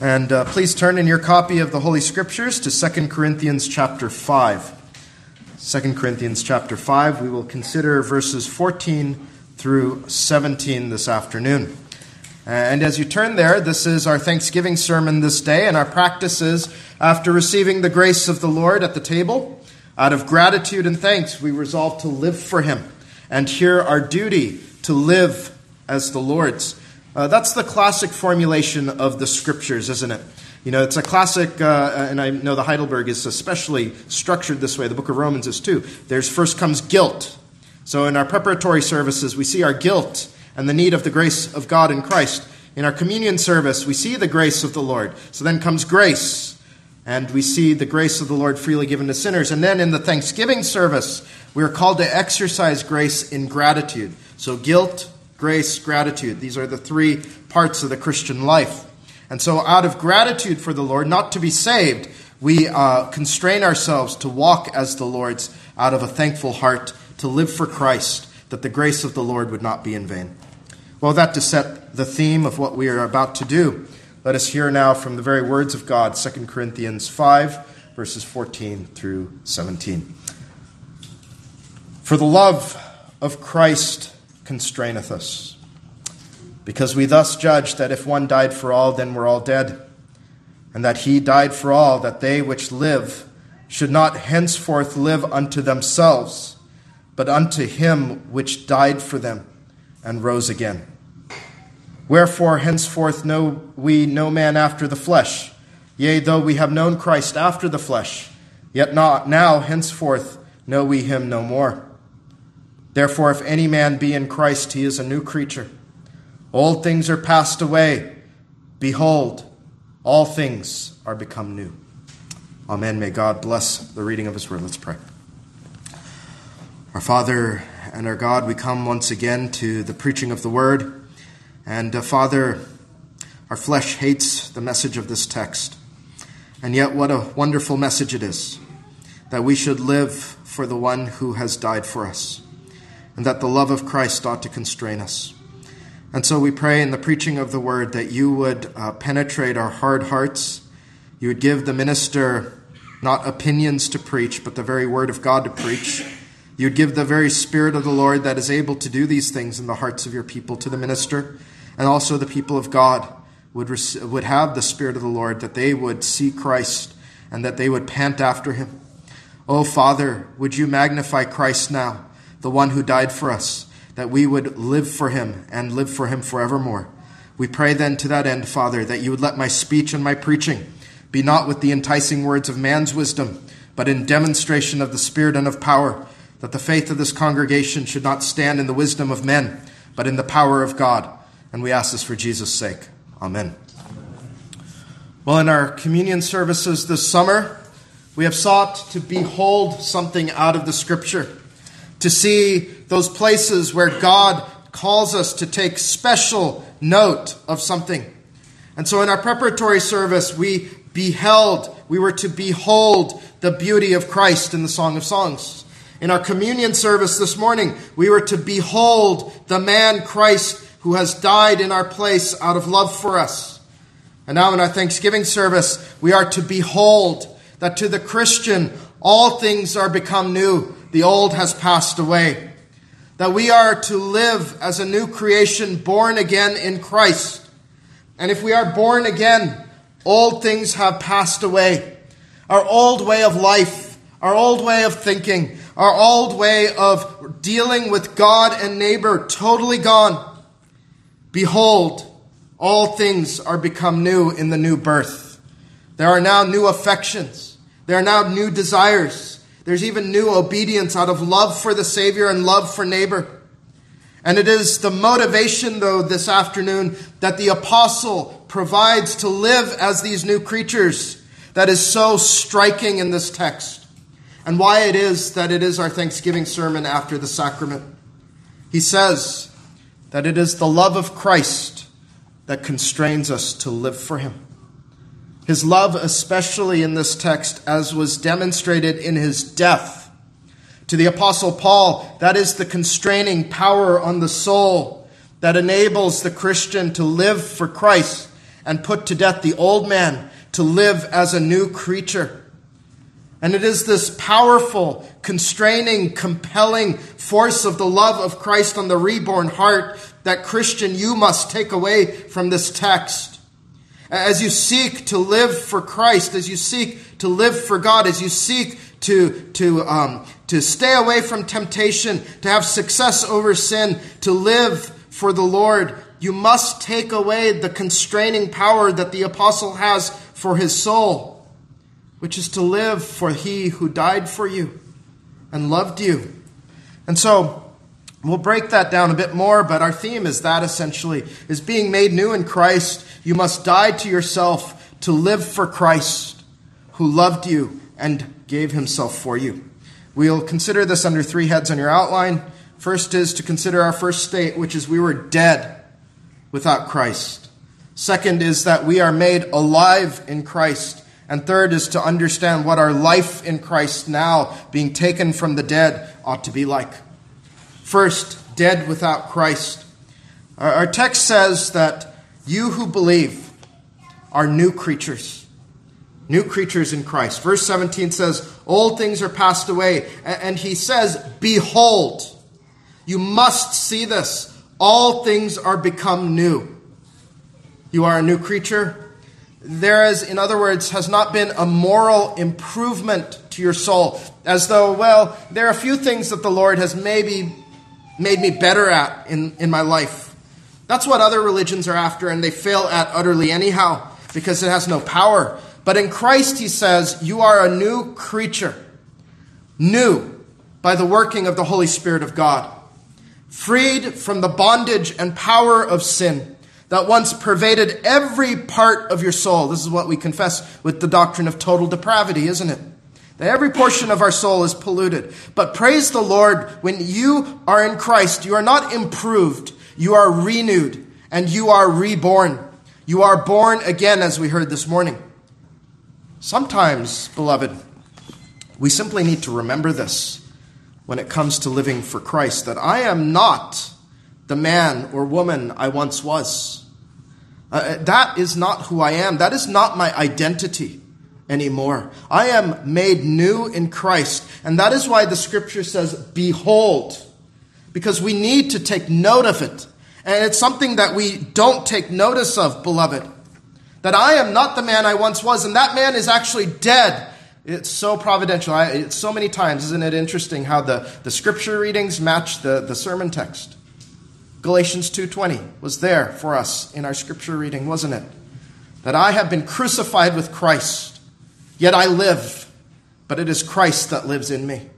And uh, please turn in your copy of the Holy Scriptures to 2 Corinthians chapter 5. 2 Corinthians chapter 5, we will consider verses 14 through 17 this afternoon. And as you turn there, this is our Thanksgiving sermon this day, and our practice is after receiving the grace of the Lord at the table, out of gratitude and thanks, we resolve to live for Him and hear our duty to live as the Lord's. Uh, that's the classic formulation of the scriptures, isn't it? You know, it's a classic, uh, and I know the Heidelberg is especially structured this way. The book of Romans is too. There's first comes guilt. So in our preparatory services, we see our guilt and the need of the grace of God in Christ. In our communion service, we see the grace of the Lord. So then comes grace, and we see the grace of the Lord freely given to sinners. And then in the Thanksgiving service, we are called to exercise grace in gratitude. So guilt, grace, gratitude. These are the three parts of the Christian life. And so, out of gratitude for the Lord, not to be saved, we uh, constrain ourselves to walk as the Lord's out of a thankful heart, to live for Christ, that the grace of the Lord would not be in vain. Well, that to set the theme of what we are about to do, let us hear now from the very words of God, 2 Corinthians 5, verses 14 through 17. For the love of Christ constraineth us. Because we thus judge that if one died for all, then we're all dead, and that he died for all, that they which live should not henceforth live unto themselves, but unto him which died for them and rose again. Wherefore henceforth know we no man after the flesh. Yea, though we have known Christ after the flesh, yet not now henceforth know we him no more. Therefore, if any man be in Christ, he is a new creature. Old things are passed away. Behold, all things are become new. Amen. May God bless the reading of his word. Let's pray. Our Father and our God, we come once again to the preaching of the word. And uh, Father, our flesh hates the message of this text. And yet, what a wonderful message it is that we should live for the one who has died for us and that the love of Christ ought to constrain us. And so we pray in the preaching of the word that you would uh, penetrate our hard hearts. You would give the minister not opinions to preach, but the very word of God to preach. You would give the very Spirit of the Lord that is able to do these things in the hearts of your people to the minister, and also the people of God would, would have the Spirit of the Lord, that they would see Christ and that they would pant after him. Oh, Father, would you magnify Christ now? The one who died for us, that we would live for him and live for him forevermore. We pray then to that end, Father, that you would let my speech and my preaching be not with the enticing words of man's wisdom, but in demonstration of the Spirit and of power, that the faith of this congregation should not stand in the wisdom of men, but in the power of God. And we ask this for Jesus' sake. Amen. Well, in our communion services this summer, we have sought to behold something out of the Scripture to see those places where God calls us to take special note of something. And so in our preparatory service, we beheld, we were to behold the beauty of Christ in the Song of Songs. In our communion service this morning, we were to behold the man Christ who has died in our place out of love for us. And now in our Thanksgiving service, we are to behold that to the Christian, all things are become new the old has passed away. That we are to live as a new creation born again in Christ. And if we are born again, old things have passed away. Our old way of life, our old way of thinking, our old way of dealing with God and neighbor totally gone. Behold, all things are become new in the new birth. There are now new affections. There are now new desires. There's even new obedience out of love for the Savior and love for neighbor. And it is the motivation, though, this afternoon that the apostle provides to live as these new creatures that is so striking in this text. And why it is that it is our Thanksgiving sermon after the sacrament. He says that it is the love of Christ that constrains us to live for him. His love, especially in this text, as was demonstrated in his death. To the Apostle Paul, that is the constraining power on the soul that enables the Christian to live for Christ and put to death the old man to live as a new creature. And it is this powerful, constraining, compelling force of the love of Christ on the reborn heart that, Christian, you must take away from this text. As you seek to live for Christ, as you seek to live for God, as you seek to, to, um, to stay away from temptation, to have success over sin, to live for the Lord, you must take away the constraining power that the apostle has for his soul, which is to live for he who died for you and loved you. And so, We'll break that down a bit more, but our theme is that essentially is being made new in Christ. You must die to yourself to live for Christ, who loved you and gave himself for you. We'll consider this under three heads on your outline. First is to consider our first state, which is we were dead without Christ. Second is that we are made alive in Christ. And third is to understand what our life in Christ now, being taken from the dead, ought to be like. First, dead without Christ. Our text says that you who believe are new creatures. New creatures in Christ. Verse 17 says, Old things are passed away. And he says, Behold, you must see this. All things are become new. You are a new creature. There is, in other words, has not been a moral improvement to your soul, as though, well, there are a few things that the Lord has maybe made me better at in, in my life. That's what other religions are after, and they fail at utterly anyhow because it has no power. But in Christ, he says, you are a new creature, new by the working of the Holy Spirit of God, freed from the bondage and power of sin that once pervaded every part of your soul. This is what we confess with the doctrine of total depravity, isn't it? That every portion of our soul is polluted. But praise the Lord, when you are in Christ, you are not improved, you are renewed, and you are reborn. You are born again, as we heard this morning. Sometimes, beloved, we simply need to remember this when it comes to living for Christ that I am not the man or woman I once was. Uh, that is not who I am. That is not my identity anymore. I am made new in Christ. And that is why the scripture says, Behold, because we need to take note of it. And it's something that we don't take notice of, beloved. That I am not the man I once was, and that man is actually dead. It's so providential. I, it's so many times, isn't it interesting how the, the scripture readings match the, the sermon text? Galatians 2.20 was there for us in our scripture reading, wasn't it? That I have been crucified with Christ. Yet I live, but it is Christ that lives in me.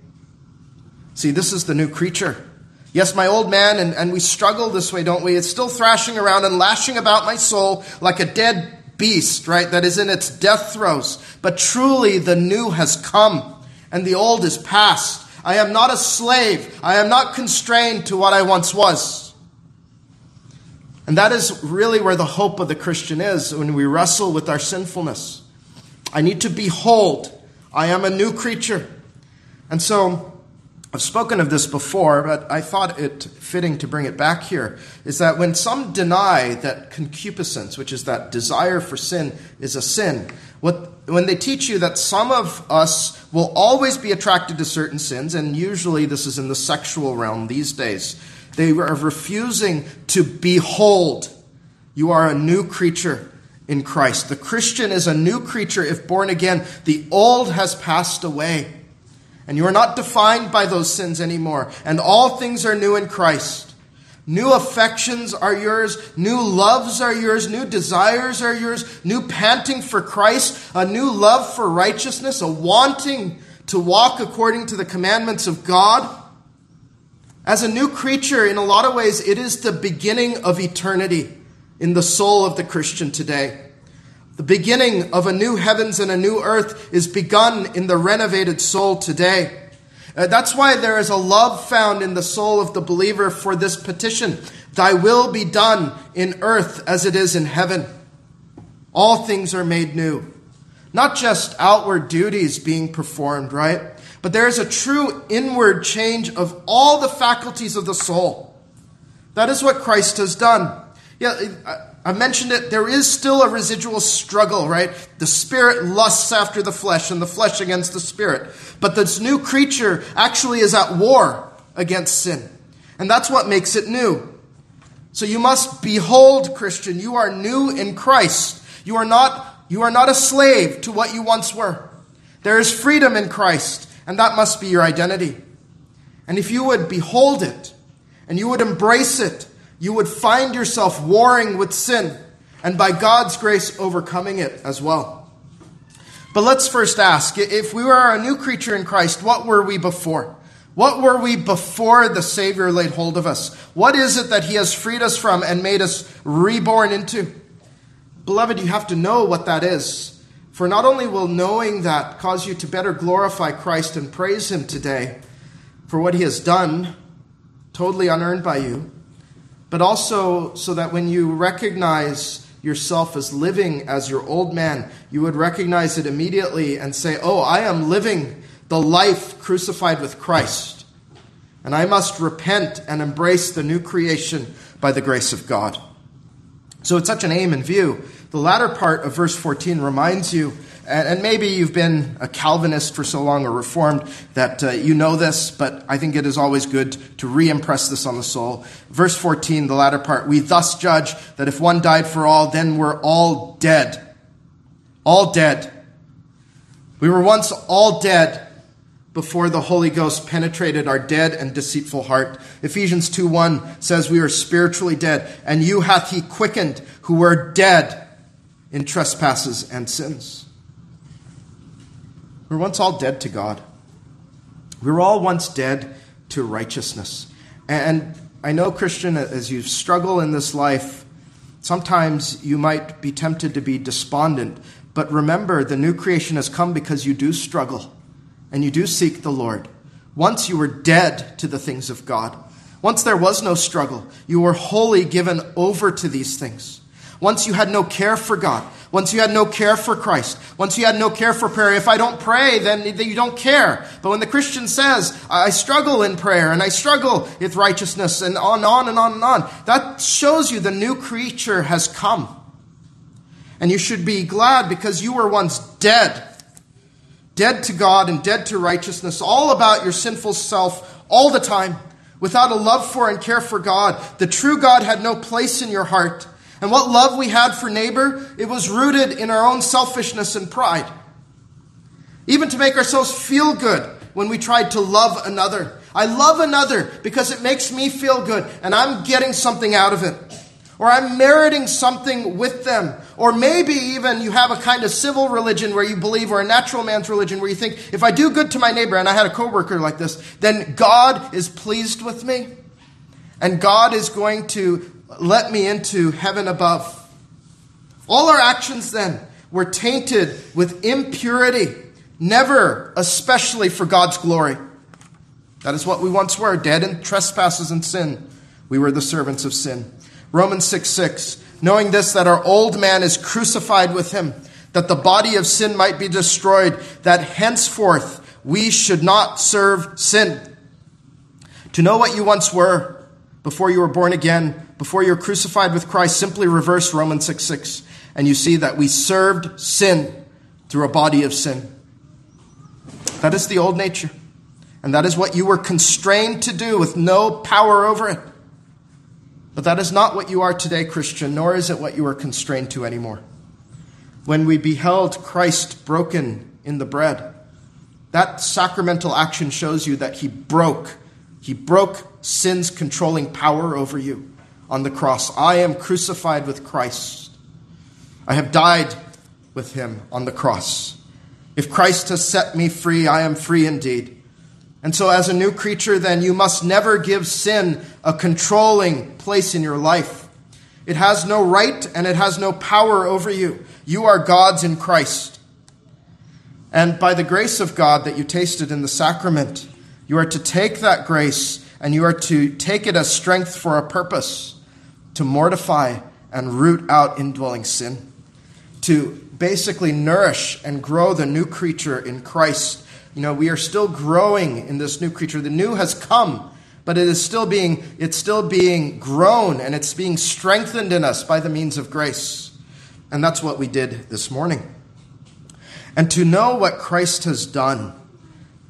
See, this is the new creature. Yes, my old man, and, and we struggle this way, don't we? It's still thrashing around and lashing about my soul like a dead beast, right, that is in its death throes. But truly, the new has come, and the old is past. I am not a slave. I am not constrained to what I once was. And that is really where the hope of the Christian is when we wrestle with our sinfulness. I need to behold. I am a new creature. And so, I've spoken of this before, but I thought it fitting to bring it back here. Is that when some deny that concupiscence, which is that desire for sin, is a sin, what, when they teach you that some of us will always be attracted to certain sins, and usually this is in the sexual realm these days, they are refusing to behold. You are a new creature in Christ. The Christian is a new creature if born again. The old has passed away. And you are not defined by those sins anymore. And all things are new in Christ. New affections are yours. New loves are yours. New desires are yours. New panting for Christ. A new love for righteousness. A wanting to walk according to the commandments of God. As a new creature, in a lot of ways, it is the beginning of eternity in the soul of the Christian today. The beginning of a new heavens and a new earth is begun in the renovated soul today. Uh, that's why there is a love found in the soul of the believer for this petition Thy will be done in earth as it is in heaven. All things are made new. Not just outward duties being performed, right? But there is a true inward change of all the faculties of the soul. That is what Christ has done. Yeah, I've mentioned it, there is still a residual struggle, right? The spirit lusts after the flesh and the flesh against the spirit. But this new creature actually is at war against sin. And that's what makes it new. So you must behold, Christian, you are new in Christ. You are not, you are not a slave to what you once were. There is freedom in Christ, and that must be your identity. And if you would behold it, and you would embrace it, you would find yourself warring with sin, and by God's grace, overcoming it as well. But let's first ask if we were a new creature in Christ, what were we before? What were we before the Savior laid hold of us? What is it that He has freed us from and made us reborn into? Beloved, you have to know what that is. For not only will knowing that cause you to better glorify Christ and praise Him today for what He has done, totally unearned by you, but also so that when you recognize yourself as living as your old man, you would recognize it immediately and say, Oh, I am living the life crucified with Christ. And I must repent and embrace the new creation by the grace of God. So it's such an aim in view. The latter part of verse 14 reminds you and, maybe you've been a Calvinist for so long or Reformed that uh, you know this, but I think it is always good to re impress this on the soul. Verse 14, the latter part, we thus judge that if one died for all, then we're all dead. All dead. We were once all dead before the Holy Ghost penetrated our dead and deceitful heart. Ephesians 2 1 says, We are spiritually dead, and you hath he quickened who were dead in trespasses and sins. We were once all dead to God. We were all once dead to righteousness. And I know, Christian, as you struggle in this life, sometimes you might be tempted to be despondent. But remember, the new creation has come because you do struggle and you do seek the Lord. Once you were dead to the things of God. Once there was no struggle. You were wholly given over to these things. Once you had no care for God. Once you had no care for Christ. Once you had no care for prayer. If I don't pray, then you don't care. But when the Christian says, I struggle in prayer and I struggle with righteousness and on, on and on and on, that shows you the new creature has come. And you should be glad because you were once dead. Dead to God and dead to righteousness, all about your sinful self all the time, without a love for and care for God. The true God had no place in your heart. And what love we had for neighbor, it was rooted in our own selfishness and pride. Even to make ourselves feel good when we tried to love another. I love another because it makes me feel good and I'm getting something out of it. Or I'm meriting something with them. Or maybe even you have a kind of civil religion where you believe, or a natural man's religion where you think, if I do good to my neighbor, and I had a coworker like this, then God is pleased with me. And God is going to let me into heaven above. All our actions then were tainted with impurity, never especially for God's glory. That is what we once were, dead in trespasses and sin. We were the servants of sin. Romans 6 6. Knowing this, that our old man is crucified with him, that the body of sin might be destroyed, that henceforth we should not serve sin. To know what you once were before you were born again before you were crucified with Christ, simply reverse Romans 6 6, and you see that we served sin through a body of sin. That is the old nature. And that is what you were constrained to do with no power over it. But that is not what you are today, Christian, nor is it what you are constrained to anymore. When we beheld Christ broken in the bread, that sacramental action shows you that he broke. He broke sin's controlling power over you on the cross. I am crucified with Christ. I have died with him on the cross. If Christ has set me free, I am free indeed. And so, as a new creature, then, you must never give sin a controlling place in your life. It has no right and it has no power over you. You are God's in Christ. And by the grace of God that you tasted in the sacrament, you are to take that grace and you are to take it as strength for a purpose to mortify and root out indwelling sin, to basically nourish and grow the new creature in Christ. You know, we are still growing in this new creature. The new has come, but it is still being, it's still being grown and it's being strengthened in us by the means of grace. And that's what we did this morning. And to know what Christ has done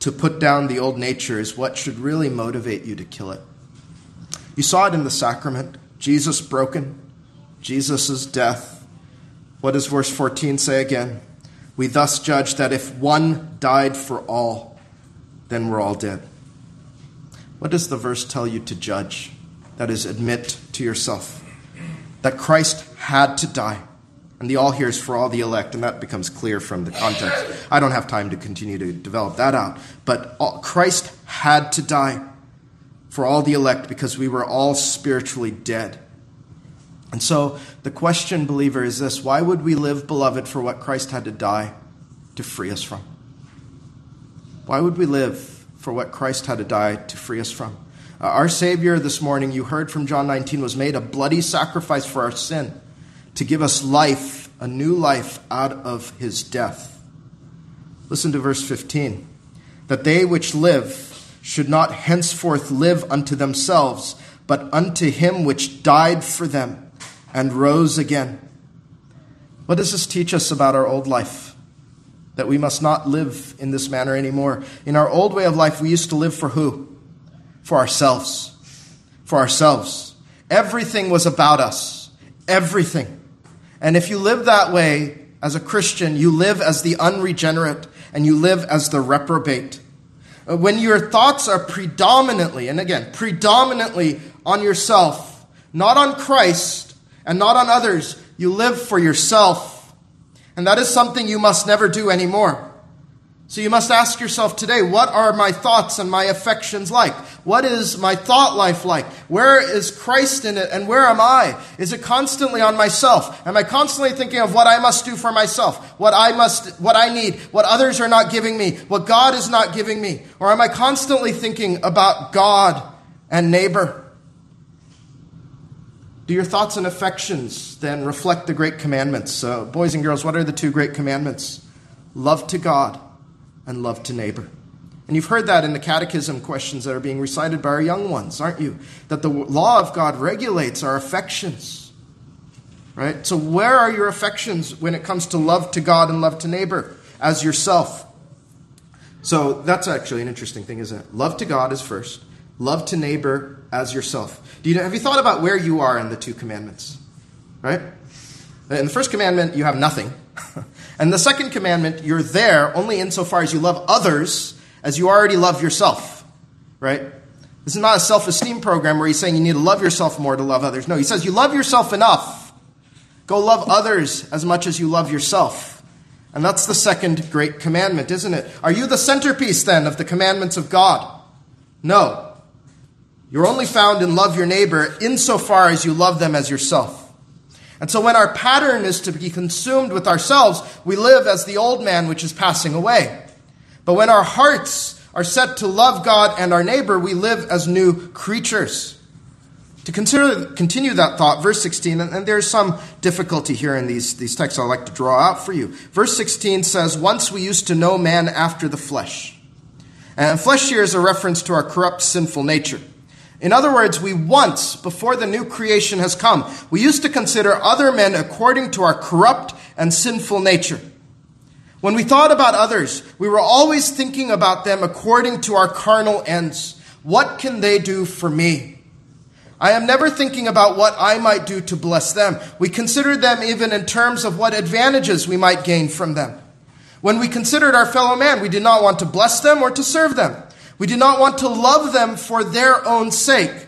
to put down the old nature is what should really motivate you to kill it. You saw it in the sacrament Jesus broken, Jesus' death. What does verse 14 say again? We thus judge that if one died for all, then we're all dead. What does the verse tell you to judge? That is, admit to yourself that Christ had to die. And the all here is for all the elect, and that becomes clear from the context. I don't have time to continue to develop that out. But Christ had to die for all the elect because we were all spiritually dead. And so the question, believer, is this why would we live, beloved, for what Christ had to die to free us from? Why would we live for what Christ had to die to free us from? Uh, our Savior this morning, you heard from John 19, was made a bloody sacrifice for our sin to give us life, a new life out of his death. Listen to verse 15. That they which live should not henceforth live unto themselves, but unto him which died for them and rose again. What does this teach us about our old life? That we must not live in this manner anymore. In our old way of life, we used to live for who? For ourselves. For ourselves. Everything was about us. Everything. And if you live that way as a Christian, you live as the unregenerate and you live as the reprobate. Uh, when your thoughts are predominantly, and again, predominantly on yourself, not on Christ and not on others, you live for yourself. And that is something you must never do anymore. So you must ask yourself today, what are my thoughts and my affections like? What is my thought life like? Where is Christ in it and where am I? Is it constantly on myself? Am I constantly thinking of what I must do for myself? What I must, what I need? What others are not giving me? What God is not giving me? Or am I constantly thinking about God and neighbor? Do your thoughts and affections then reflect the great commandments? So, boys and girls, what are the two great commandments? Love to God and love to neighbor. And you've heard that in the catechism questions that are being recited by our young ones, aren't you? That the law of God regulates our affections. Right? So, where are your affections when it comes to love to God and love to neighbor as yourself? So, that's actually an interesting thing, isn't it? Love to God is first, love to neighbor as yourself. Do you, have you thought about where you are in the two commandments? Right? In the first commandment, you have nothing. And the second commandment, you're there only insofar as you love others as you already love yourself. Right? This is not a self esteem program where he's saying you need to love yourself more to love others. No, he says you love yourself enough. Go love others as much as you love yourself. And that's the second great commandment, isn't it? Are you the centerpiece then of the commandments of God? No. You're only found in love your neighbor insofar as you love them as yourself. And so when our pattern is to be consumed with ourselves, we live as the old man which is passing away. But when our hearts are set to love God and our neighbor, we live as new creatures. To consider, continue that thought, verse 16, and, and there's some difficulty here in these, these texts I'd like to draw out for you. Verse 16 says, Once we used to know man after the flesh. And flesh here is a reference to our corrupt, sinful nature. In other words, we once, before the new creation has come, we used to consider other men according to our corrupt and sinful nature. When we thought about others, we were always thinking about them according to our carnal ends. What can they do for me? I am never thinking about what I might do to bless them. We considered them even in terms of what advantages we might gain from them. When we considered our fellow man, we did not want to bless them or to serve them. We do not want to love them for their own sake.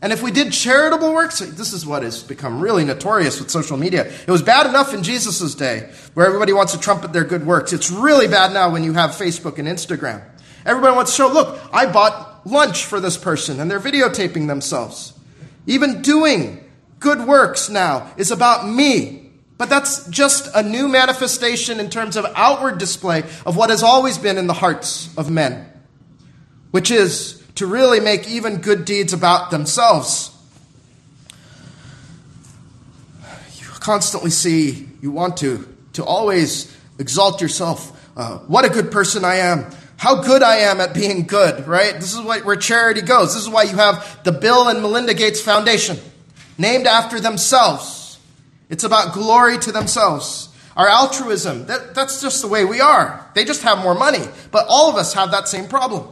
And if we did charitable works, this is what has become really notorious with social media. It was bad enough in Jesus' day, where everybody wants to trumpet their good works. It's really bad now when you have Facebook and Instagram. Everybody wants to show, look, I bought lunch for this person, and they're videotaping themselves. Even doing good works now is about me. But that's just a new manifestation in terms of outward display of what has always been in the hearts of men which is to really make even good deeds about themselves. You constantly see, you want to, to always exalt yourself. Uh, what a good person I am. how good I am at being good, right? This is what, where charity goes. This is why you have the Bill and Melinda Gates Foundation, named after themselves. It's about glory to themselves. Our altruism, that, that's just the way we are. They just have more money. But all of us have that same problem.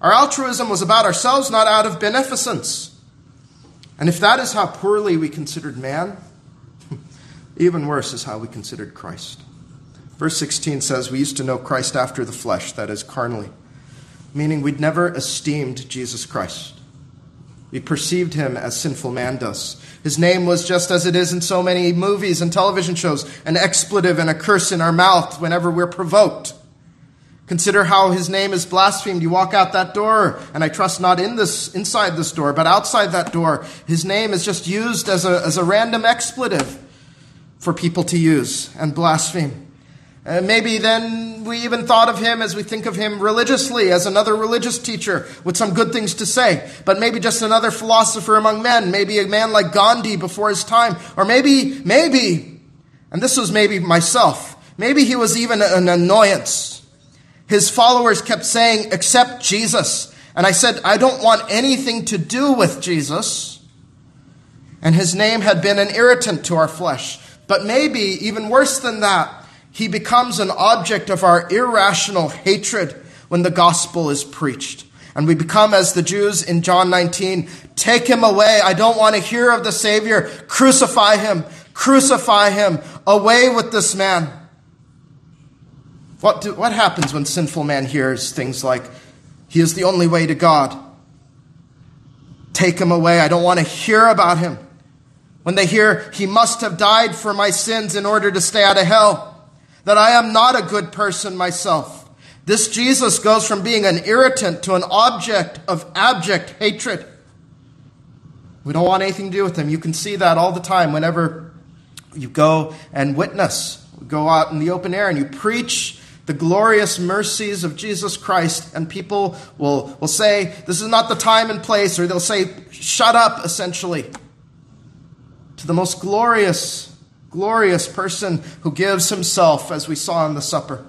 Our altruism was about ourselves, not out of beneficence. And if that is how poorly we considered man, even worse is how we considered Christ. Verse 16 says, We used to know Christ after the flesh, that is, carnally, meaning we'd never esteemed Jesus Christ. We perceived him as sinful man does. His name was just as it is in so many movies and television shows an expletive and a curse in our mouth whenever we're provoked. Consider how his name is blasphemed. You walk out that door, and I trust not in this, inside this door, but outside that door. His name is just used as a, as a random expletive for people to use and blaspheme. Uh, maybe then we even thought of him as we think of him religiously, as another religious teacher with some good things to say, but maybe just another philosopher among men, maybe a man like Gandhi before his time, or maybe, maybe, and this was maybe myself, maybe he was even an annoyance his followers kept saying, accept Jesus. And I said, I don't want anything to do with Jesus. And his name had been an irritant to our flesh. But maybe, even worse than that, he becomes an object of our irrational hatred when the gospel is preached. And we become, as the Jews in John 19, take him away. I don't want to hear of the Savior. Crucify him. Crucify him. Away with this man. What, do, what happens when sinful man hears things like, He is the only way to God? Take him away. I don't want to hear about him. When they hear, He must have died for my sins in order to stay out of hell. That I am not a good person myself. This Jesus goes from being an irritant to an object of abject hatred. We don't want anything to do with him. You can see that all the time whenever you go and witness, go out in the open air and you preach the glorious mercies of Jesus Christ, and people will, will say, This is not the time and place, or they'll say, Shut up, essentially. To the most glorious, glorious person who gives himself, as we saw in the supper.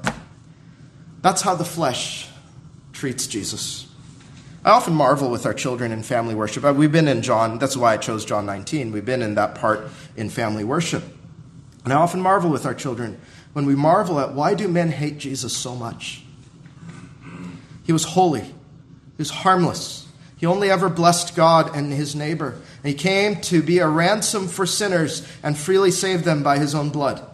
That's how the flesh treats Jesus. I often marvel with our children in family worship. Uh, we've been in John, that's why I chose John 19. We've been in that part in family worship. And I often marvel with our children when we marvel at why do men hate Jesus so much? He was holy. He was harmless. He only ever blessed God and his neighbor. And he came to be a ransom for sinners and freely save them by his own blood.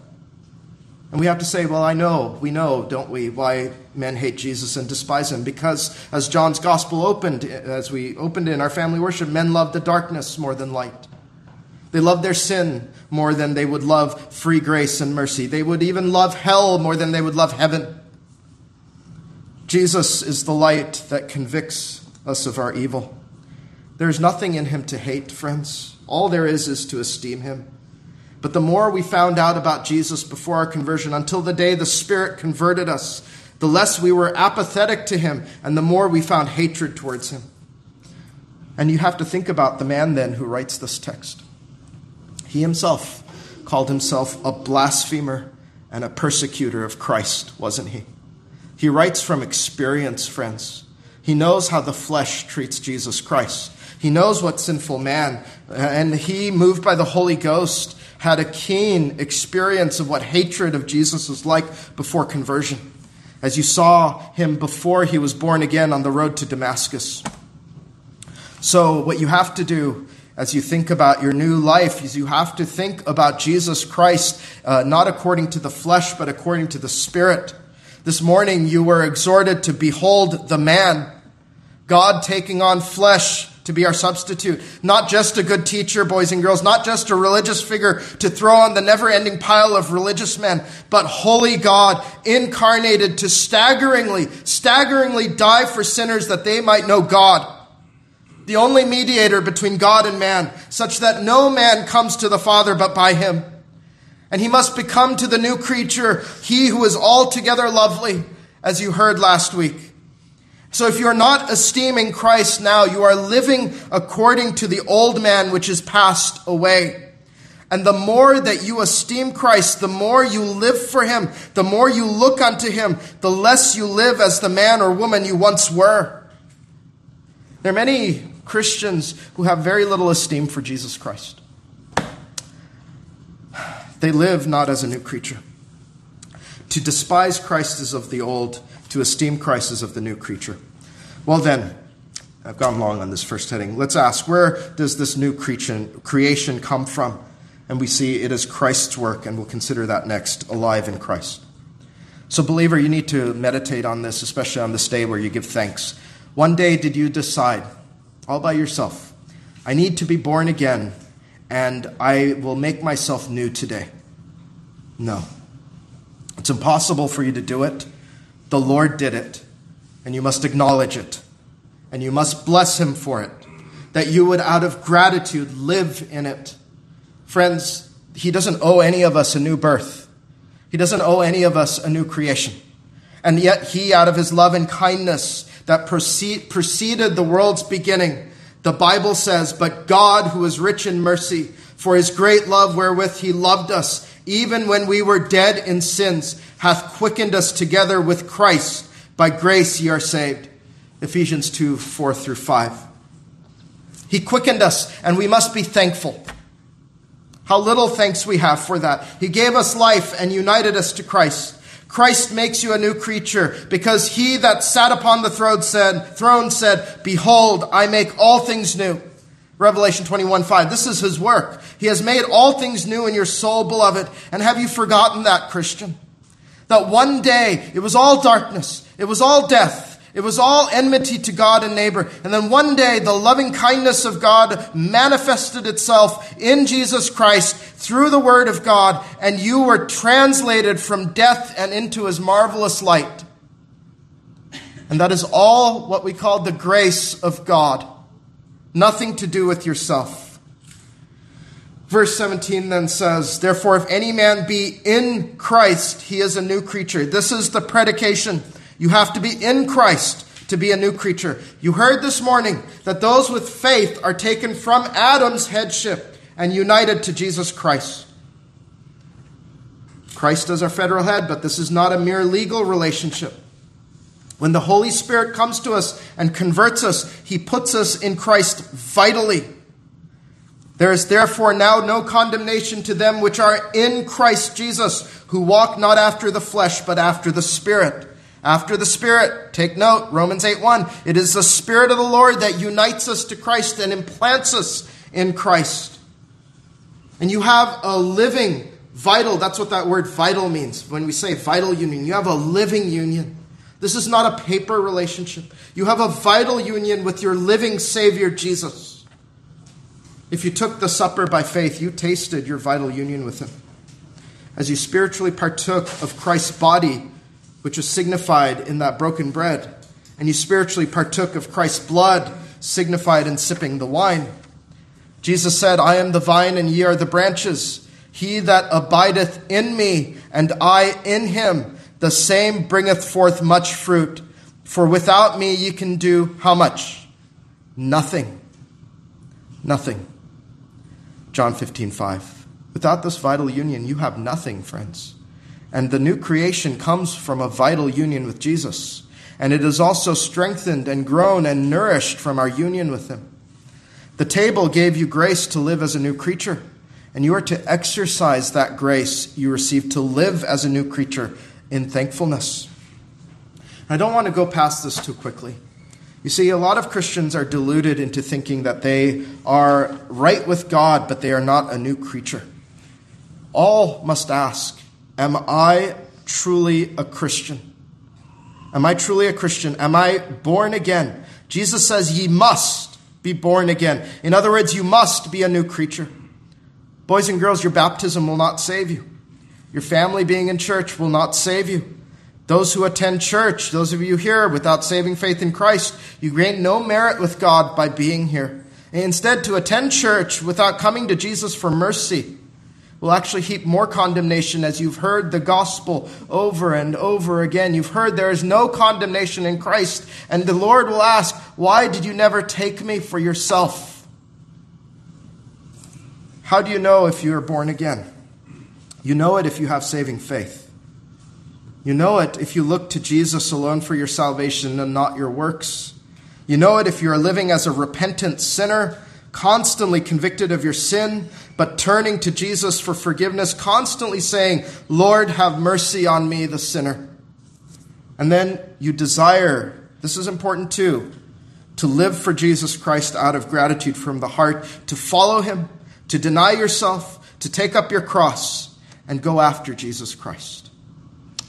And we have to say, well, I know, we know, don't we, why men hate Jesus and despise him? Because as John's gospel opened, as we opened in our family worship, men love the darkness more than light. They love their sin more than they would love free grace and mercy. They would even love hell more than they would love heaven. Jesus is the light that convicts us of our evil. There is nothing in him to hate, friends. All there is is to esteem him. But the more we found out about Jesus before our conversion, until the day the Spirit converted us, the less we were apathetic to him, and the more we found hatred towards him. And you have to think about the man then who writes this text. He himself called himself a blasphemer and a persecutor of Christ, wasn't he? He writes from experience, friends. He knows how the flesh treats Jesus Christ. He knows what sinful man, and he, moved by the Holy Ghost, had a keen experience of what hatred of Jesus was like before conversion, as you saw him before he was born again on the road to Damascus. So, what you have to do as you think about your new life, you have to think about Jesus Christ, uh, not according to the flesh, but according to the Spirit. This morning you were exhorted to behold the man, God taking on flesh to be our substitute. Not just a good teacher, boys and girls, not just a religious figure to throw on the never ending pile of religious men, but holy God incarnated to staggeringly, staggeringly die for sinners that they might know God the only mediator between God and man, such that no man comes to the Father but by him. And he must become to the new creature he who is altogether lovely, as you heard last week. So if you are not esteeming Christ now, you are living according to the old man which is passed away. And the more that you esteem Christ, the more you live for him, the more you look unto him, the less you live as the man or woman you once were. There are many Christians who have very little esteem for Jesus Christ. They live not as a new creature. To despise Christ is of the old, to esteem Christ is of the new creature. Well, then, I've gone long on this first heading. Let's ask where does this new creation, come from? And we see it is Christ's work, and we'll consider that next alive in Christ. So, believer, you need to meditate on this, especially on this day where you give thanks. One day did you decide, all by yourself, I need to be born again, and I will make myself new today. No. It's impossible for you to do it. The Lord did it, and you must acknowledge it and you must bless him for it, that you would, out of gratitude, live in it. Friends, he doesn't owe any of us a new birth, he doesn't owe any of us a new creation. And yet, he, out of his love and kindness that proceed, preceded the world's beginning, the Bible says, But God, who is rich in mercy, for his great love wherewith he loved us, even when we were dead in sins, hath quickened us together with Christ. By grace ye are saved Ephesians 2 4 through 5. He quickened us, and we must be thankful. How little thanks we have for that. He gave us life and united us to Christ. Christ makes you a new creature because he that sat upon the throne said, throne said, Behold, I make all things new. Revelation 21 5. This is his work. He has made all things new in your soul, beloved. And have you forgotten that, Christian? That one day it was all darkness, it was all death, it was all enmity to God and neighbor. And then one day, the loving kindness of God manifested itself in Jesus Christ through the Word of God, and you were translated from death and into His marvelous light. And that is all what we call the grace of God. Nothing to do with yourself. Verse 17 then says, Therefore, if any man be in Christ, he is a new creature. This is the predication you have to be in Christ to be a new creature. You heard this morning that those with faith are taken from Adam's headship and united to Jesus Christ. Christ is our federal head, but this is not a mere legal relationship. When the Holy Spirit comes to us and converts us, he puts us in Christ vitally. There is therefore now no condemnation to them which are in Christ Jesus, who walk not after the flesh, but after the Spirit. After the Spirit, take note, Romans 8 1. It is the Spirit of the Lord that unites us to Christ and implants us in Christ. And you have a living, vital, that's what that word vital means. When we say vital union, you have a living union. This is not a paper relationship. You have a vital union with your living Savior, Jesus. If you took the supper by faith, you tasted your vital union with Him. As you spiritually partook of Christ's body, which was signified in that broken bread, and you spiritually partook of Christ's blood, signified in sipping the wine. Jesus said, I am the vine, and ye are the branches. He that abideth in me, and I in him, the same bringeth forth much fruit. For without me ye can do how much? Nothing. Nothing. John 15, 5. Without this vital union, you have nothing, friends. And the new creation comes from a vital union with Jesus. And it is also strengthened and grown and nourished from our union with Him. The table gave you grace to live as a new creature, and you are to exercise that grace you received to live as a new creature in thankfulness. I don't want to go past this too quickly. You see, a lot of Christians are deluded into thinking that they are right with God, but they are not a new creature. All must ask Am I truly a Christian? Am I truly a Christian? Am I born again? Jesus says, Ye must be born again. In other words, you must be a new creature. Boys and girls, your baptism will not save you. Your family being in church will not save you. Those who attend church, those of you here without saving faith in Christ, you gain no merit with God by being here. Instead, to attend church without coming to Jesus for mercy will actually heap more condemnation as you've heard the gospel over and over again. You've heard there is no condemnation in Christ, and the Lord will ask, Why did you never take me for yourself? How do you know if you are born again? You know it if you have saving faith. You know it if you look to Jesus alone for your salvation and not your works. You know it if you are living as a repentant sinner, constantly convicted of your sin, but turning to Jesus for forgiveness, constantly saying, Lord, have mercy on me, the sinner. And then you desire, this is important too, to live for Jesus Christ out of gratitude from the heart, to follow him, to deny yourself, to take up your cross, and go after Jesus Christ.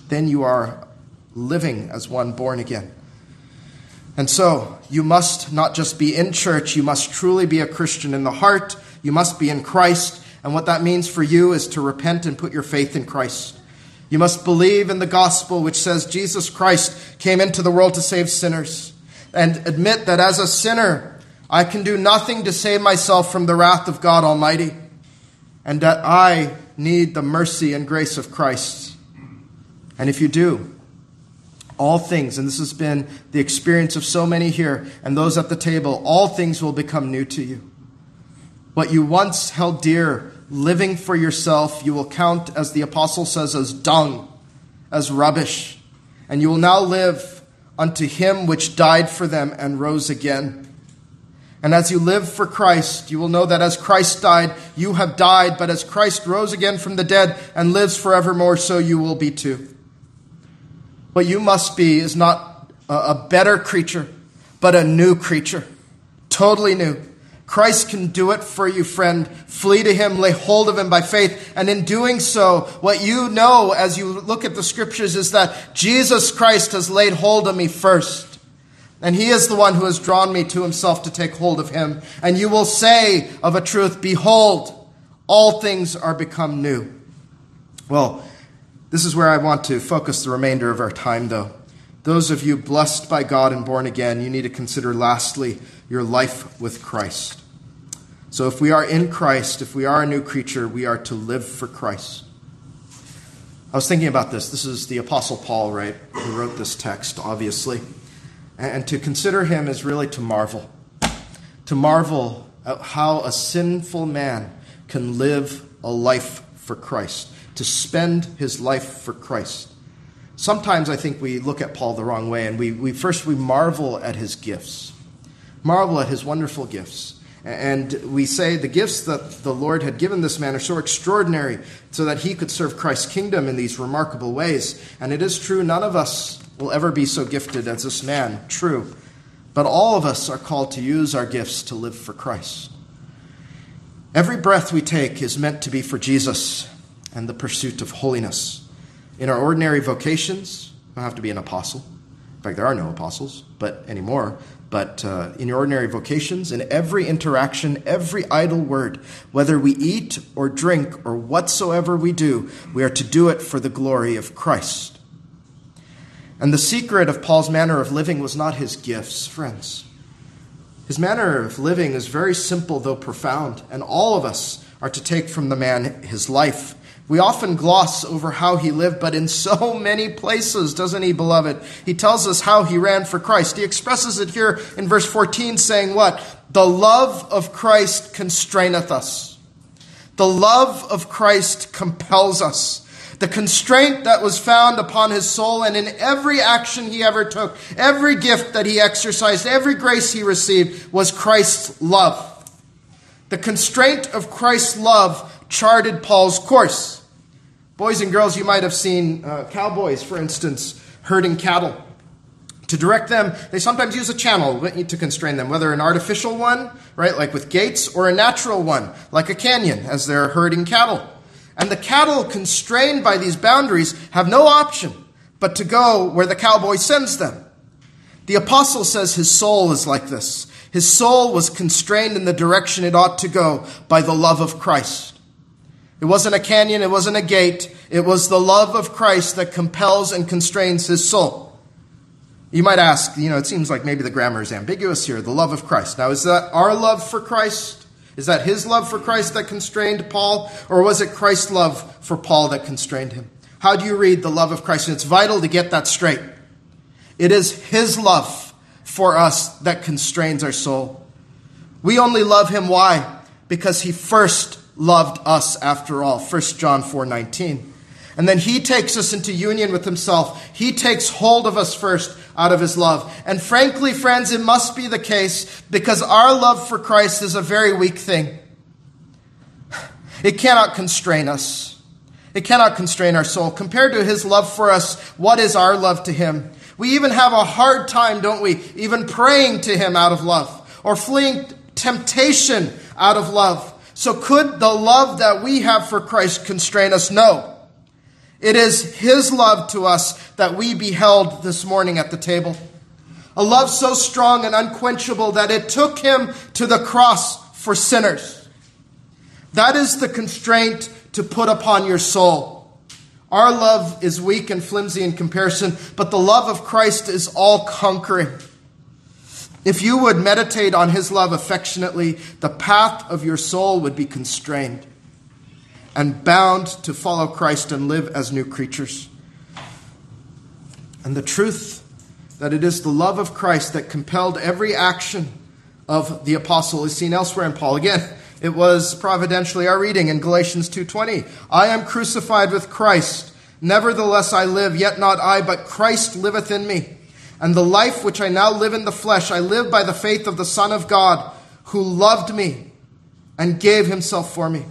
Then you are living as one born again. And so, you must not just be in church, you must truly be a Christian in the heart. You must be in Christ. And what that means for you is to repent and put your faith in Christ. You must believe in the gospel, which says Jesus Christ came into the world to save sinners, and admit that as a sinner, I can do nothing to save myself from the wrath of God Almighty, and that I need the mercy and grace of Christ. And if you do, all things, and this has been the experience of so many here and those at the table, all things will become new to you. What you once held dear, living for yourself, you will count, as the apostle says, as dung, as rubbish. And you will now live unto him which died for them and rose again. And as you live for Christ, you will know that as Christ died, you have died, but as Christ rose again from the dead and lives forevermore, so you will be too. What you must be is not a better creature, but a new creature. Totally new. Christ can do it for you, friend. Flee to him, lay hold of him by faith. And in doing so, what you know as you look at the scriptures is that Jesus Christ has laid hold of me first. And he is the one who has drawn me to himself to take hold of him. And you will say of a truth, Behold, all things are become new. Well, this is where I want to focus the remainder of our time, though. Those of you blessed by God and born again, you need to consider lastly your life with Christ. So, if we are in Christ, if we are a new creature, we are to live for Christ. I was thinking about this. This is the Apostle Paul, right, who wrote this text, obviously. And to consider him is really to marvel. To marvel at how a sinful man can live a life for Christ to spend his life for Christ. Sometimes I think we look at Paul the wrong way, and we, we first we marvel at his gifts, marvel at his wonderful gifts. And we say the gifts that the Lord had given this man are so extraordinary so that he could serve Christ's kingdom in these remarkable ways. And it is true, none of us will ever be so gifted as this man, true. But all of us are called to use our gifts to live for Christ. Every breath we take is meant to be for Jesus and the pursuit of holiness. In our ordinary vocations, you don't have to be an apostle. In fact, there are no apostles, but anymore. But uh, in your ordinary vocations, in every interaction, every idle word, whether we eat or drink or whatsoever we do, we are to do it for the glory of Christ. And the secret of Paul's manner of living was not his gifts, friends. His manner of living is very simple, though profound, and all of us are to take from the man his life we often gloss over how he lived, but in so many places, doesn't he, beloved? He tells us how he ran for Christ. He expresses it here in verse 14, saying, What? The love of Christ constraineth us. The love of Christ compels us. The constraint that was found upon his soul and in every action he ever took, every gift that he exercised, every grace he received was Christ's love. The constraint of Christ's love charted Paul's course. Boys and girls, you might have seen uh, cowboys, for instance, herding cattle. To direct them, they sometimes use a channel to constrain them, whether an artificial one, right, like with gates, or a natural one, like a canyon, as they're herding cattle. And the cattle, constrained by these boundaries, have no option but to go where the cowboy sends them. The apostle says his soul is like this. His soul was constrained in the direction it ought to go by the love of Christ. It wasn't a canyon, it wasn't a gate. It was the love of Christ that compels and constrains his soul. You might ask, you know, it seems like maybe the grammar is ambiguous here the love of Christ. Now, is that our love for Christ? Is that his love for Christ that constrained Paul? Or was it Christ's love for Paul that constrained him? How do you read the love of Christ? And it's vital to get that straight. It is his love for us that constrains our soul. We only love him. Why? Because he first loved us after all. 1 John 4:19. And then he takes us into union with himself. He takes hold of us first out of his love. And frankly, friends, it must be the case because our love for Christ is a very weak thing. It cannot constrain us. It cannot constrain our soul. Compared to his love for us, what is our love to him? We even have a hard time, don't we? Even praying to him out of love or fleeing temptation out of love. So could the love that we have for Christ constrain us? No. It is His love to us that we beheld this morning at the table. A love so strong and unquenchable that it took Him to the cross for sinners. That is the constraint to put upon your soul. Our love is weak and flimsy in comparison, but the love of Christ is all conquering. If you would meditate on his love affectionately, the path of your soul would be constrained and bound to follow Christ and live as new creatures. And the truth that it is the love of Christ that compelled every action of the apostle is seen elsewhere in Paul. Again, it was providentially our reading in Galatians 2:20. I am crucified with Christ, nevertheless I live, yet not I, but Christ liveth in me. And the life which I now live in the flesh, I live by the faith of the Son of God, who loved me and gave himself for me.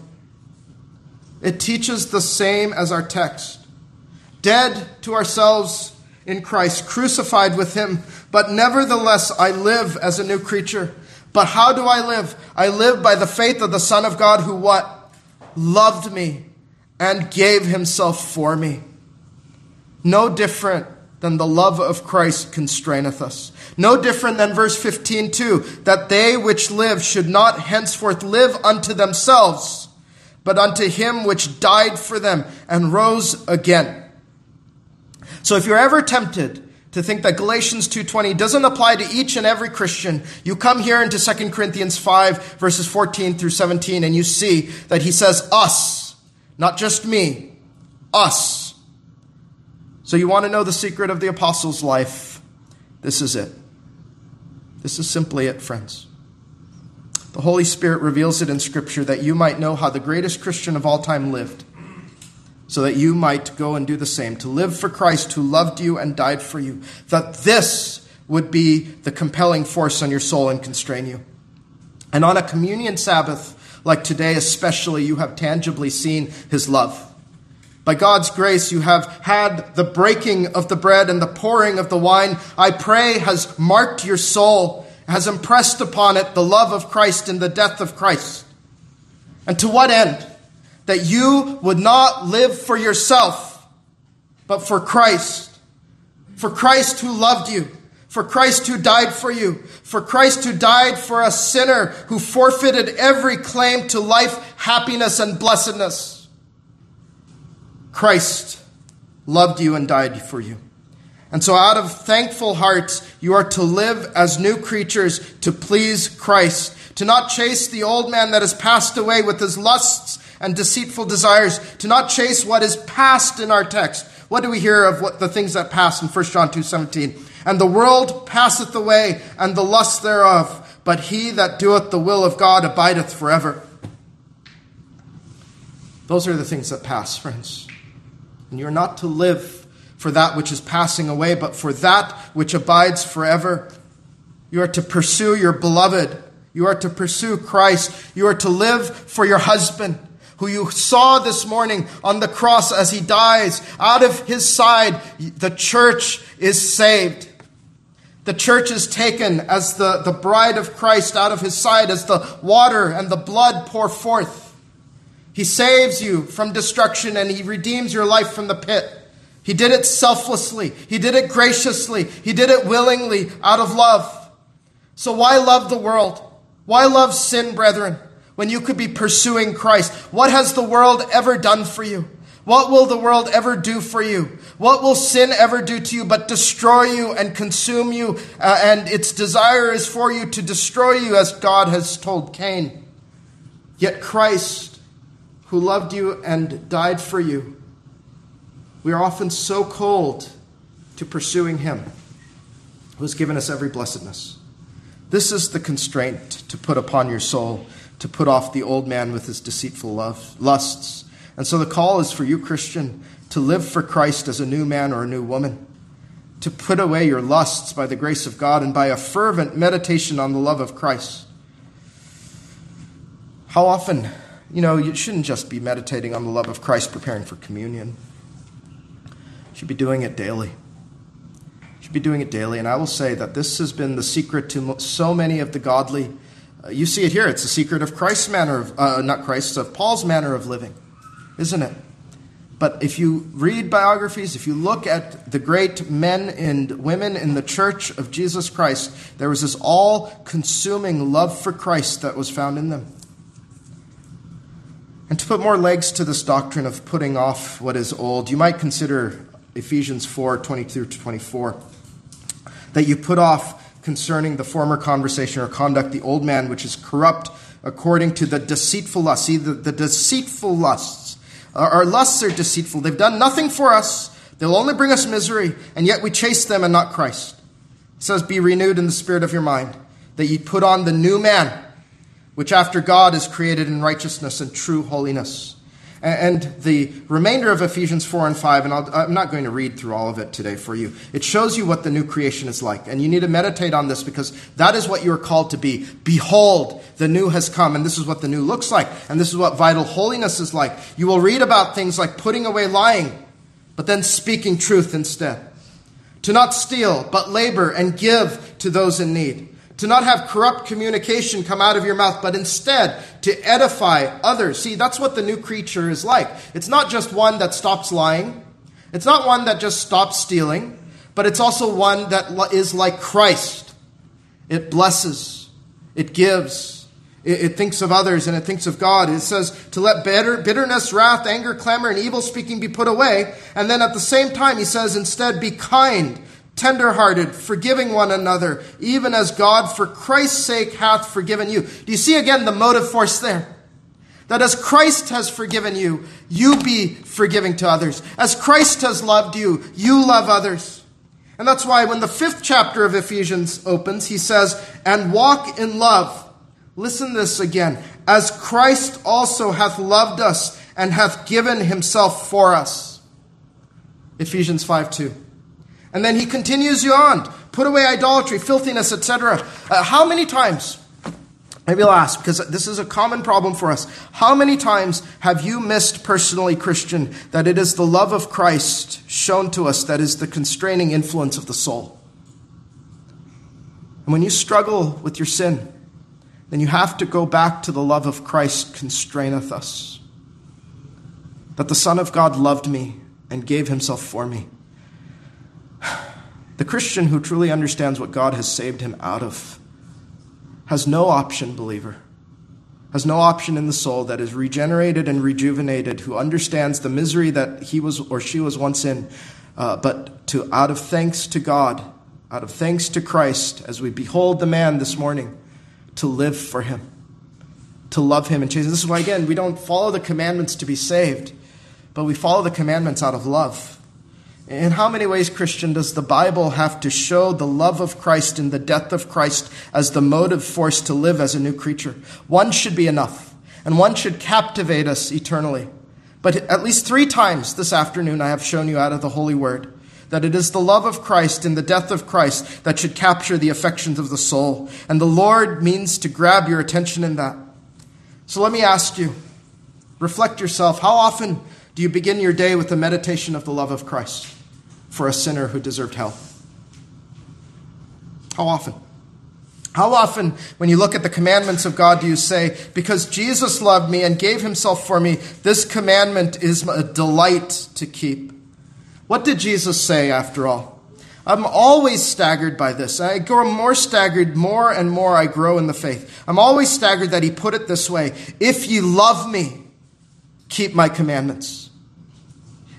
It teaches the same as our text. Dead to ourselves in Christ, crucified with him, but nevertheless I live as a new creature. But how do I live? I live by the faith of the Son of God who what? Loved me and gave himself for me. No different than the love of Christ constraineth us. No different than verse 15 too, that they which live should not henceforth live unto themselves, but unto him which died for them and rose again. So if you're ever tempted to think that Galatians 2:20 doesn't apply to each and every Christian, you come here into 2 Corinthians 5 verses 14 through 17 and you see that he says us, not just me, us. So you want to know the secret of the apostles' life? This is it. This is simply it, friends. The Holy Spirit reveals it in Scripture that you might know how the greatest Christian of all time lived, so that you might go and do the same, to live for Christ who loved you and died for you, that this would be the compelling force on your soul and constrain you. And on a communion Sabbath like today, especially, you have tangibly seen his love. By God's grace, you have had the breaking of the bread and the pouring of the wine. I pray has marked your soul has impressed upon it the love of Christ and the death of Christ. And to what end? That you would not live for yourself, but for Christ. For Christ who loved you. For Christ who died for you. For Christ who died for a sinner who forfeited every claim to life, happiness, and blessedness. Christ loved you and died for you. And so, out of thankful hearts, you are to live as new creatures to please Christ, to not chase the old man that has passed away with his lusts and deceitful desires, to not chase what is past in our text. What do we hear of what the things that pass in 1 John 2:17? And the world passeth away, and the lust thereof, but he that doeth the will of God abideth forever. Those are the things that pass, friends. And you're not to live for that which is passing away, but for that which abides forever. You are to pursue your beloved. You are to pursue Christ. You are to live for your husband, who you saw this morning on the cross as he dies. Out of his side, the church is saved. The church is taken as the, the bride of Christ out of his side, as the water and the blood pour forth. He saves you from destruction and he redeems your life from the pit. He did it selflessly. He did it graciously. He did it willingly out of love. So why love the world? Why love sin, brethren, when you could be pursuing Christ? What has the world ever done for you? What will the world ever do for you? What will sin ever do to you but destroy you and consume you? Uh, and its desire is for you to destroy you, as God has told Cain. Yet Christ, who loved you and died for you, we are often so cold to pursuing Him who has given us every blessedness. This is the constraint to put upon your soul to put off the old man with his deceitful love, lusts. And so the call is for you, Christian, to live for Christ as a new man or a new woman, to put away your lusts by the grace of God and by a fervent meditation on the love of Christ. How often, you know, you shouldn't just be meditating on the love of Christ preparing for communion. You should be doing it daily. You should be doing it daily. And I will say that this has been the secret to so many of the godly. Uh, you see it here. It's the secret of Christ's manner of, uh, not Christ's, of Paul's manner of living, isn't it? But if you read biographies, if you look at the great men and women in the church of Jesus Christ, there was this all consuming love for Christ that was found in them. And to put more legs to this doctrine of putting off what is old, you might consider Ephesians 4 22 to 24. That you put off concerning the former conversation or conduct the old man which is corrupt according to the deceitful lust. See, the, the deceitful lusts. Our, our lusts are deceitful. They've done nothing for us, they'll only bring us misery, and yet we chase them and not Christ. It says, Be renewed in the spirit of your mind, that ye put on the new man, which after God is created in righteousness and true holiness. And the remainder of Ephesians 4 and 5, and i am not going to read through all of it today for you. It shows you what the new creation is like. And you need to meditate on this because that is what you are called to be. Behold, the new has come, and this is what the new looks like. And this is what vital holiness is like. You will read about things like putting away lying, but then speaking truth instead. To not steal, but labor and give to those in need to not have corrupt communication come out of your mouth, but instead to edify others. See, that's what the new creature is like. It's not just one that stops lying, it's not one that just stops stealing, but it's also one that is like Christ. It blesses, it gives, it, thinks of others, and it thinks of God. It says to let bitter, bitterness, wrath, anger, clamor, and evil speaking be put away. And then at the same time, he says instead, be kind tenderhearted, forgiving one another, even as God for Christ's sake hath forgiven you. Do you see again the motive force there? That as Christ has forgiven you, you be forgiving to others. As Christ has loved you, you love others. And that's why when the fifth chapter of Ephesians opens, he says, and walk in love. Listen this again. As Christ also hath loved us and hath given himself for us. Ephesians 5 2. And then he continues you on. Put away idolatry, filthiness, etc. Uh, how many times? Maybe I'll ask, because this is a common problem for us. How many times have you missed personally, Christian, that it is the love of Christ shown to us that is the constraining influence of the soul? And when you struggle with your sin, then you have to go back to the love of Christ constraineth us. That the Son of God loved me and gave himself for me. The Christian who truly understands what God has saved him out of has no option, believer, has no option in the soul that is regenerated and rejuvenated, who understands the misery that he was or she was once in, uh, but to out of thanks to God, out of thanks to Christ, as we behold the man this morning, to live for him, to love him and change. This is why, again, we don't follow the commandments to be saved, but we follow the commandments out of love. In how many ways, Christian, does the Bible have to show the love of Christ and the death of Christ as the motive force to live as a new creature? One should be enough, and one should captivate us eternally. But at least three times this afternoon, I have shown you out of the Holy Word that it is the love of Christ and the death of Christ that should capture the affections of the soul. And the Lord means to grab your attention in that. So let me ask you reflect yourself. How often do you begin your day with the meditation of the love of Christ for a sinner who deserved hell? How often? How often, when you look at the commandments of God, do you say, Because Jesus loved me and gave himself for me, this commandment is a delight to keep? What did Jesus say, after all? I'm always staggered by this. I grow more staggered more and more I grow in the faith. I'm always staggered that he put it this way If ye love me, keep my commandments.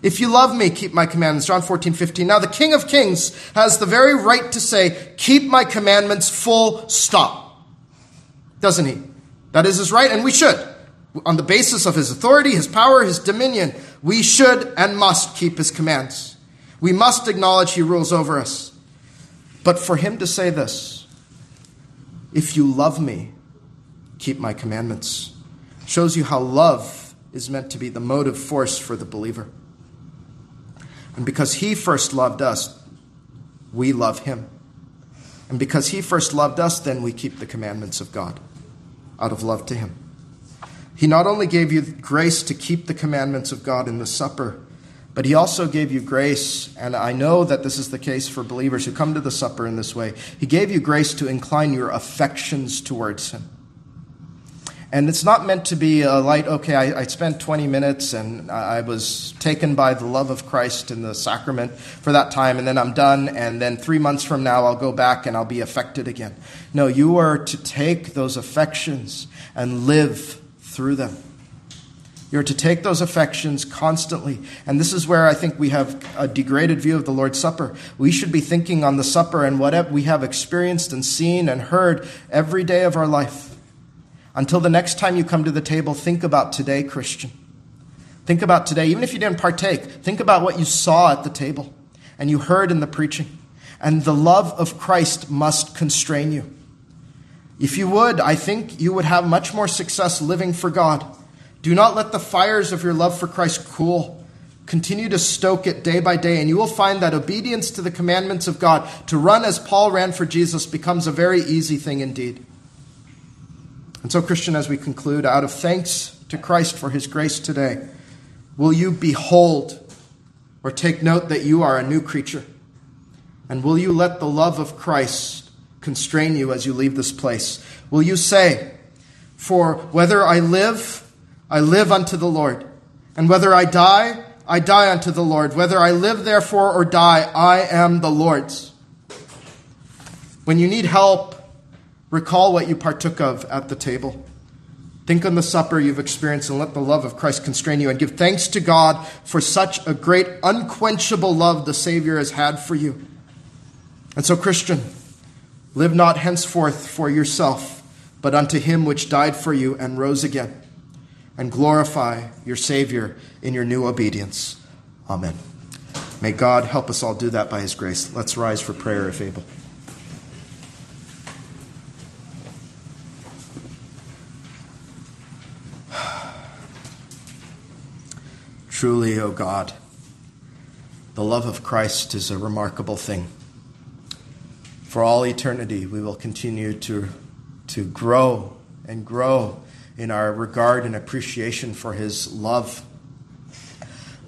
If you love me, keep my commandments. John 14, 15. Now the King of Kings has the very right to say, keep my commandments full stop. Doesn't he? That is his right, and we should. On the basis of his authority, his power, his dominion, we should and must keep his commands. We must acknowledge he rules over us. But for him to say this, if you love me, keep my commandments. Shows you how love is meant to be the motive force for the believer. And because he first loved us, we love him. And because he first loved us, then we keep the commandments of God out of love to him. He not only gave you grace to keep the commandments of God in the supper, but he also gave you grace, and I know that this is the case for believers who come to the supper in this way. He gave you grace to incline your affections towards him. And it's not meant to be a light, okay, I, I, spent 20 minutes and I was taken by the love of Christ in the sacrament for that time, and then I'm done, and then three months from now I'll go back and I'll be affected again. No, you are to take those affections and live through them. You're to take those affections constantly. And this is where I think we have a degraded view of the Lord's Supper. We should be thinking on the supper and what we have experienced and seen and heard every day of our life. Until the next time you come to the table, think about today, Christian. Think about today. Even if you didn't partake, think about what you saw at the table and you heard in the preaching. And the love of Christ must constrain you. If you would, I think you would have much more success living for God. Do not let the fires of your love for Christ cool. Continue to stoke it day by day, and you will find that obedience to the commandments of God, to run as Paul ran for Jesus, becomes a very easy thing indeed. And so, Christian, as we conclude, out of thanks to Christ for his grace today, will you behold or take note that you are a new creature? And will you let the love of Christ constrain you as you leave this place? Will you say, For whether I live, I live unto the Lord, and whether I die, I die unto the Lord. Whether I live, therefore, or die, I am the Lord's. When you need help Recall what you partook of at the table. Think on the supper you've experienced and let the love of Christ constrain you and give thanks to God for such a great, unquenchable love the Savior has had for you. And so, Christian, live not henceforth for yourself, but unto him which died for you and rose again, and glorify your Savior in your new obedience. Amen. May God help us all do that by his grace. Let's rise for prayer if able. Truly, O God, the love of Christ is a remarkable thing. For all eternity, we will continue to, to grow and grow in our regard and appreciation for his love.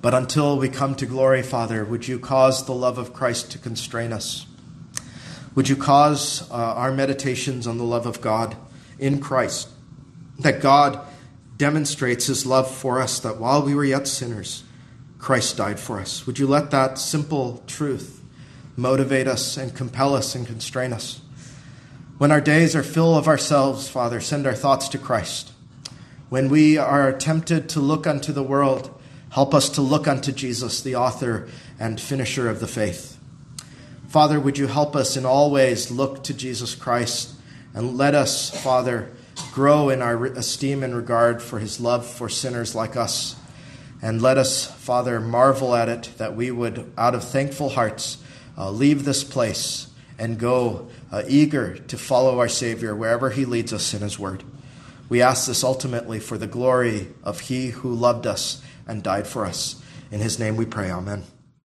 But until we come to glory, Father, would you cause the love of Christ to constrain us? Would you cause uh, our meditations on the love of God in Christ, that God demonstrates his love for us that while we were yet sinners, Christ died for us. Would you let that simple truth motivate us and compel us and constrain us? When our days are full of ourselves, Father, send our thoughts to Christ. When we are tempted to look unto the world, help us to look unto Jesus, the author and finisher of the faith. Father, would you help us in all ways look to Jesus Christ and let us, Father, grow in our esteem and regard for his love for sinners like us. And let us, Father, marvel at it that we would, out of thankful hearts, uh, leave this place and go uh, eager to follow our Savior wherever he leads us in his word. We ask this ultimately for the glory of he who loved us and died for us. In his name we pray. Amen.